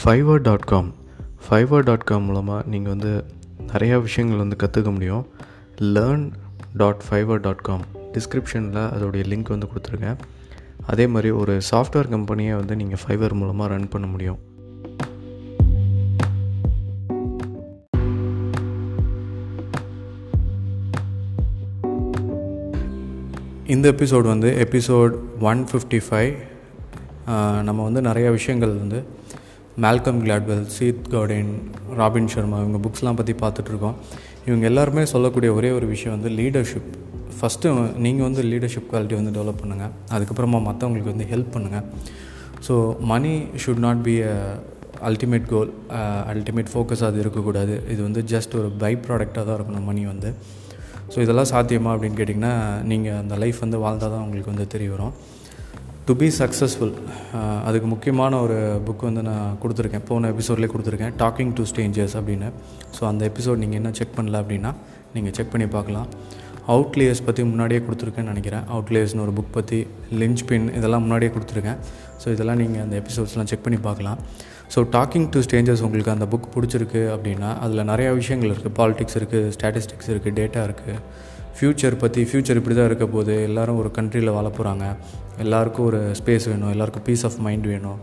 Fiverr dot com Fiverr dot com மூலமாக நீங்கள் வந்து நிறையா விஷயங்கள் வந்து கற்றுக்க முடியும். Learn dot Fiverr dot com டிஸ்கிரிப்ஷனில் அதோடைய லிங்க் வந்து கொடுத்துருக்கேன் அதே மாதிரி ஒரு சாஃப்ட்வேர் கம்பெனியை வந்து நீங்கள் ஃபைவர் மூலமாக ரன் பண்ண முடியும். இந்த எபிசோடு வந்து எபிசோட் ஒன் ஃபிஃப்டி ஃபைவ் நம்ம வந்து நிறையா விஷயங்கள் வந்து Malcolm Gladwell Seth Godin Robin Sharma இவங்க புக்ஸ்லாம் பற்றி பார்த்துட்ருக்கோம். இவங்க எல்லாருமே சொல்லக்கூடிய ஒரே ஒரு விஷயம் வந்து லீடர்ஷிப் ஃபஸ்ட்டு நீங்கள் வந்து லீடர்ஷிப் குவாலிட்டி வந்து டெவலப் பண்ணுங்கள் அதுக்கப்புறமா மற்றவங்களுக்கு வந்து ஹெல்ப் பண்ணுங்கள் so money should not be a ultimate goal ultimate focus அது இருக்கக்கூடாது. இது வந்து ஜஸ்ட் ஒரு பை ப்ராடக்டாக தான் இருக்கணும் மணி வந்து. ஸோ இதெல்லாம் சாத்தியமா அப்படின்னு கேட்டிங்கன்னா நீங்கள் அந்த லைஃப் வந்து வாழ்ந்தால் தான் உங்களுக்கு வந்து தெரிய வரும். டு பி சக்ஸஸ்ஃபுல் அதுக்கு முக்கியமான ஒரு புக் வந்து நான் கொடுத்துருக்கேன். போன எபிசோட்லேயே கொடுத்துருக்கேன். டாக்கிங் டு ஸ்டேஞ்சர்ஸ் அப்படின்னு. ஸோ அந்த எபிசோட் நீங்கள் என்ன செக் பண்ணல அப்படின்னா நீங்கள் செக் பண்ணி பார்க்கலாம். அவுட்லேயர்ஸ் பற்றி முன்னாடியே கொடுத்துருக்கேன்னு நினைக்கிறேன். அவுட்லேயர்ஸ்னு ஒரு புக் பற்றி லிஞ்ச் பின் இதெல்லாம் முன்னாடியே கொடுத்துருக்கேன். ஸோ இதெல்லாம் நீங்கள் அந்த எபிசோட்ஸ்லாம் செக் பண்ணி பார்க்கலாம். ஸோ டாக்கிங் டு ஸ்டேஞ்சர்ஸ் உங்களுக்கு அந்த புக் பிடிச்சிருக்கு அப்படின்னா அதில் நிறையா விஷயங்கள் இருக்குது பாலிடிக்ஸ் இருக்குது ஸ்டாட்டிஸ்டிக்ஸ் இருக்குது டேட்டா இருக்குது ஃப்யூச்சர் பற்றி ஃப்யூச்சர் இப்படி தான் இருக்க போகுது. எல்லோரும் ஒரு கண்ட்ரியில் வாழ போகிறாங்க எல்லாருக்கும் ஒரு ஸ்பேஸ் வேணும். எல்லாருக்கும் பீஸ் ஆஃப் மைண்ட் வேணும்.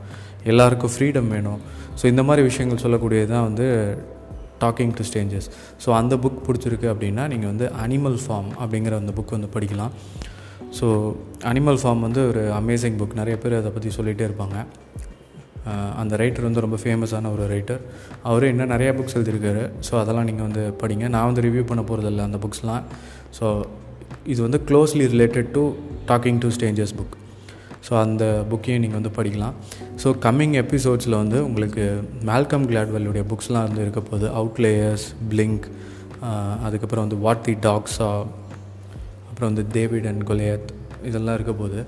எல்லாருக்கும் ஃப்ரீடம் வேணும். ஸோ இந்த மாதிரி விஷயங்கள் சொல்லக்கூடியது தான் வந்து டாக்கிங் டு ஸ்டேஞ்சஸ் ஸோ அந்த புக் பிடிச்சிருக்கு அப்படின்னா நீங்கள் வந்து அனிமல் ஃபார்ம் அப்படிங்கிற அந்த புக் வந்து படிக்கலாம். ஸோ அனிமல் ஃபார்ம் வந்து ஒரு அமேசிங் புக் நிறைய பேர் அதை பற்றி சொல்லிகிட்டே இருப்பாங்க. அந்த ரைட்டர் வந்து ரொம்ப ஃபேமஸான ஒரு ரைட்டர் அவரும் இன்னும் நிறையா புக்ஸ் எழுதியிருக்காரு. ஸோ அதெல்லாம் நீங்கள் வந்து படிங்க. நான் வந்து ரிவ்யூ பண்ண போகிறதில்ல அந்த புக்ஸ்லாம் ஸோ இது வந்து closely related to talking to strangers book so அந்த புக்கையும் நீங்கள் வந்து படிக்கலாம். ஸோ கம்மிங் எபிசோட்ஸில் வந்து உங்களுக்கு மேல்கம் கிளாட்வெல்லுடைய புக்ஸ்லாம் வந்து இருக்க போகுது. அவுட்லேயர்ஸ் பிளிங்க் அதுக்கப்புறம் வந்து வாட் தி டாக்ஸா அப்புறம் வந்து டேவிட் அண்ட் கொலையத் இதெல்லாம் இருக்க போகுது.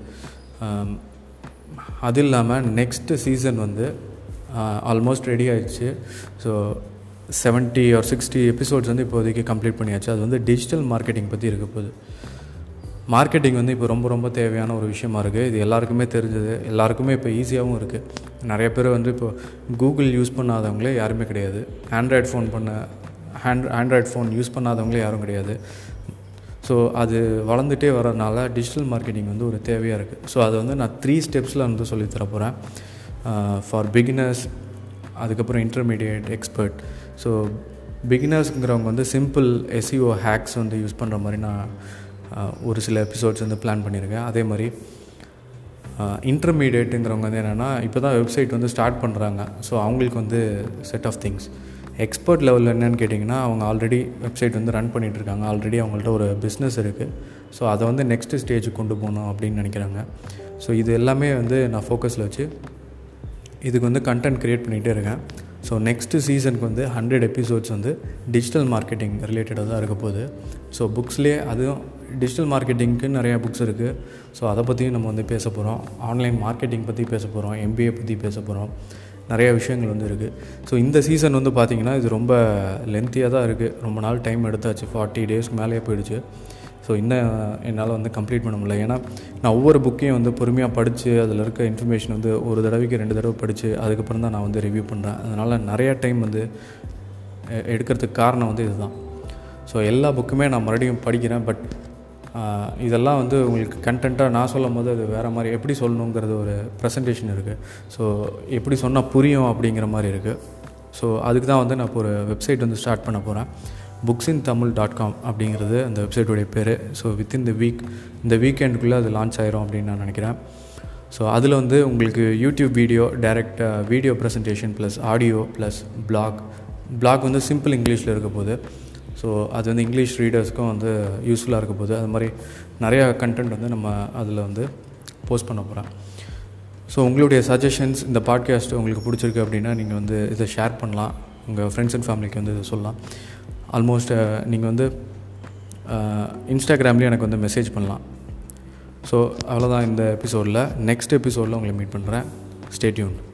அது இல்லாமல் நெக்ஸ்ட்டு சீசன் வந்து ஆல்மோஸ்ட் ரெடி ஆயிடுச்சு. So seventy or sixty episodes வந்து இப்போதைக்கு கம்ப்ளீட் பண்ணியாச்சு. அது வந்து டிஜிட்டல் மார்க்கெட்டிங் பற்றி இருக்க போகுது மார்க்கெட்டிங் வந்து இப்போ ரொம்ப ரொம்ப தேவையான ஒரு விஷயமா இருக்குது இது எல்லாருக்குமே தெரிஞ்சது. எல்லாருக்குமே இப்போ ஈஸியாகவும் இருக்குது நிறைய பேர் வந்து இப்போ கூகுள் யூஸ் பண்ணாதவங்களே யாருமே கிடையாது. ஆண்ட்ராய்ட் ஃபோன் பண்ண ஹேண்ட் ஆண்ட்ராய்ட் ஃபோன் யூஸ் பண்ணாதவங்களே யாரும் கிடையாது. ஸோ அது வளர்ந்துட்டே வரதுனால டிஜிட்டல் மார்க்கெட்டிங் வந்து ஒரு தேவையாக இருக்குது ஸோ அதை வந்து நான் த்ரீ ஸ்டெப்ஸில் வந்து சொல்லித்தர போகிறேன் ஃபார் பிகினர்ஸ் அதுக்கப்புறம் இன்டர்மீடியட் எக்ஸ்பர்ட் ஸோ பிகினர்ஸுங்கிறவங்க வந்து சிம்பிள் எஸ்இஓ ஹேக்ஸ் வந்து யூஸ் பண்ணுற மாதிரி நான் ஒரு சில எபிசோட்ஸ் வந்து பிளான் பண்ணியிருக்கேன் அதே மாதிரி இன்டர்மீடியட்டுங்கிறவங்க வந்து என்னென்னா இப்போ தான் வெப்சைட் வந்து ஸ்டார்ட் பண்ணுறாங்க ஸோ அவங்களுக்கு வந்து செட் ஆஃப் திங்ஸ் எக்ஸ்பர்ட் லெவலில் என்னென்னு கேட்டிங்கன்னா அவங்க ஆல்ரெடி வெப்சைட் வந்து ரன் பண்ணிகிட்ருக்காங்க ஆல்ரெடி அவங்கள்ட்ட ஒரு பிஸ்னஸ் இருக்குது ஸோ அதை வந்து நெக்ஸ்ட்டு ஸ்டேஜுக்கு கொண்டு போகணும் அப்படின்னு நினைக்கிறாங்க. ஸோ இது எல்லாமே வந்து நான் ஃபோக்கஸில் வச்சு இதுக்கு வந்து கண்டென்ட் க்ரியேட் பண்ணிகிட்டே இருக்கேன். ஸோ நெக்ஸ்ட்டு சீசனுக்கு வந்து ஹண்ட்ரட் எபிசோட்ஸ் வந்து டிஜிட்டல் மார்க்கெட்டிங் ரிலேட்டடாக தான் இருக்க போகுது. ஸோ புக்ஸ்லேயே அதுவும் டிஜிட்டல் மார்க்கெட்டிங்க்கு நிறையா புக்ஸ் இருக்குது ஸோ அதை பற்றியும் நம்ம வந்து பேச போகிறோம் ஆன்லைன் மார்க்கெட்டிங் பற்றி பேச போகிறோம் எம்பிஏ பற்றி பேச போகிறோம் நிறையா விஷயங்கள் வந்து இருக்குது ஸோ இந்த சீசன் வந்து பார்த்திங்கன்னா இது ரொம்ப லென்த்தியாக தான் இருக்குது ரொம்ப நாள் டைம் எடுத்தாச்சு. ஃபார்ட்டி டேஸ்க்கு மேலேயே போயிடுச்சு. ஸோ இன்னும் என்னால் வந்து கம்ப்ளீட் பண்ண முடியல. ஏன்னா நான் ஒவ்வொரு புக்கையும் வந்து பொறுமையாக படித்து அதில் இருக்க இன்ஃபர்மேஷன் வந்து ஒரு தடவைக்கு ரெண்டு தடவை படித்து அதுக்கப்புறம் தான் நான் வந்து ரிவ்யூ பண்ணுறேன் அதனால் நிறையா டைம் வந்து எடுக்கிறதுக்கு காரணம் வந்து இதுதான். ஸோ எல்லா புக்குமே நான் மறுபடியும் படிக்கிறேன். பட் இதெல்லாம் வந்து உங்களுக்கு கண்டென்ட்டாக நான் சொல்லும் போது அது வேறு மாதிரி எப்படி சொல்லணுங்கிறது ஒரு ப்ரெசன்டேஷன் இருக்குது ஸோ எப்படி சொன்னால் புரியும் அப்படிங்கிற மாதிரி இருக்குது ஸோ அதுக்கு தான் வந்து நான் இப்போ ஒரு வெப்சைட் வந்து ஸ்டார்ட் பண்ண போகிறேன் books in Tamil dot com அப்படிங்கிறது அந்த வெப்சைட்டுடைய பேர். ஸோ வித்தின் த வீக் இந்த வீக்கெண்டுக்குள்ளே அது லான்ச் ஆயிரும் அப்படின்னு நான் நினைக்கிறேன். ஸோ அதில் வந்து உங்களுக்கு YouTube video direct video presentation plus audio plus blog blog வந்து சிம்பிள் இங்கிலீஷில் இருக்க போது ஸோ அது வந்து இங்கிலீஷ் ரீடர்ஸ்க்கும் வந்து யூஸ்ஃபுல்லாக இருக்க போது அது மாதிரி நிறையா கண்டென்ட் வந்து நம்ம அதில் வந்து போஸ்ட் பண்ண போகிறேன் ஸோ உங்களுடைய சஜஷன்ஸ் இந்த பாட்காஸ்ட் உங்களுக்கு பிடிச்சிருக்கு அப்படின்னா நீங்கள் வந்து இதை ஷேர் பண்ணலாம். உங்கள் ஃப்ரெண்ட்ஸ் அண்ட் ஃபேமிலிக்கு வந்து இதை சொல்லலாம். ஆல்மோஸ்ட் நீங்கள் வந்து இன்ஸ்டாகிராம்லேயும் எனக்கு வந்து மெசேஜ் பண்ணலாம். ஸோ அவ்வளோதான் இந்த எபிசோடில் நெக்ஸ்ட் எபிசோடில் உங்களை மீட் பண்ணுறேன் ஸ்டேட்யூன்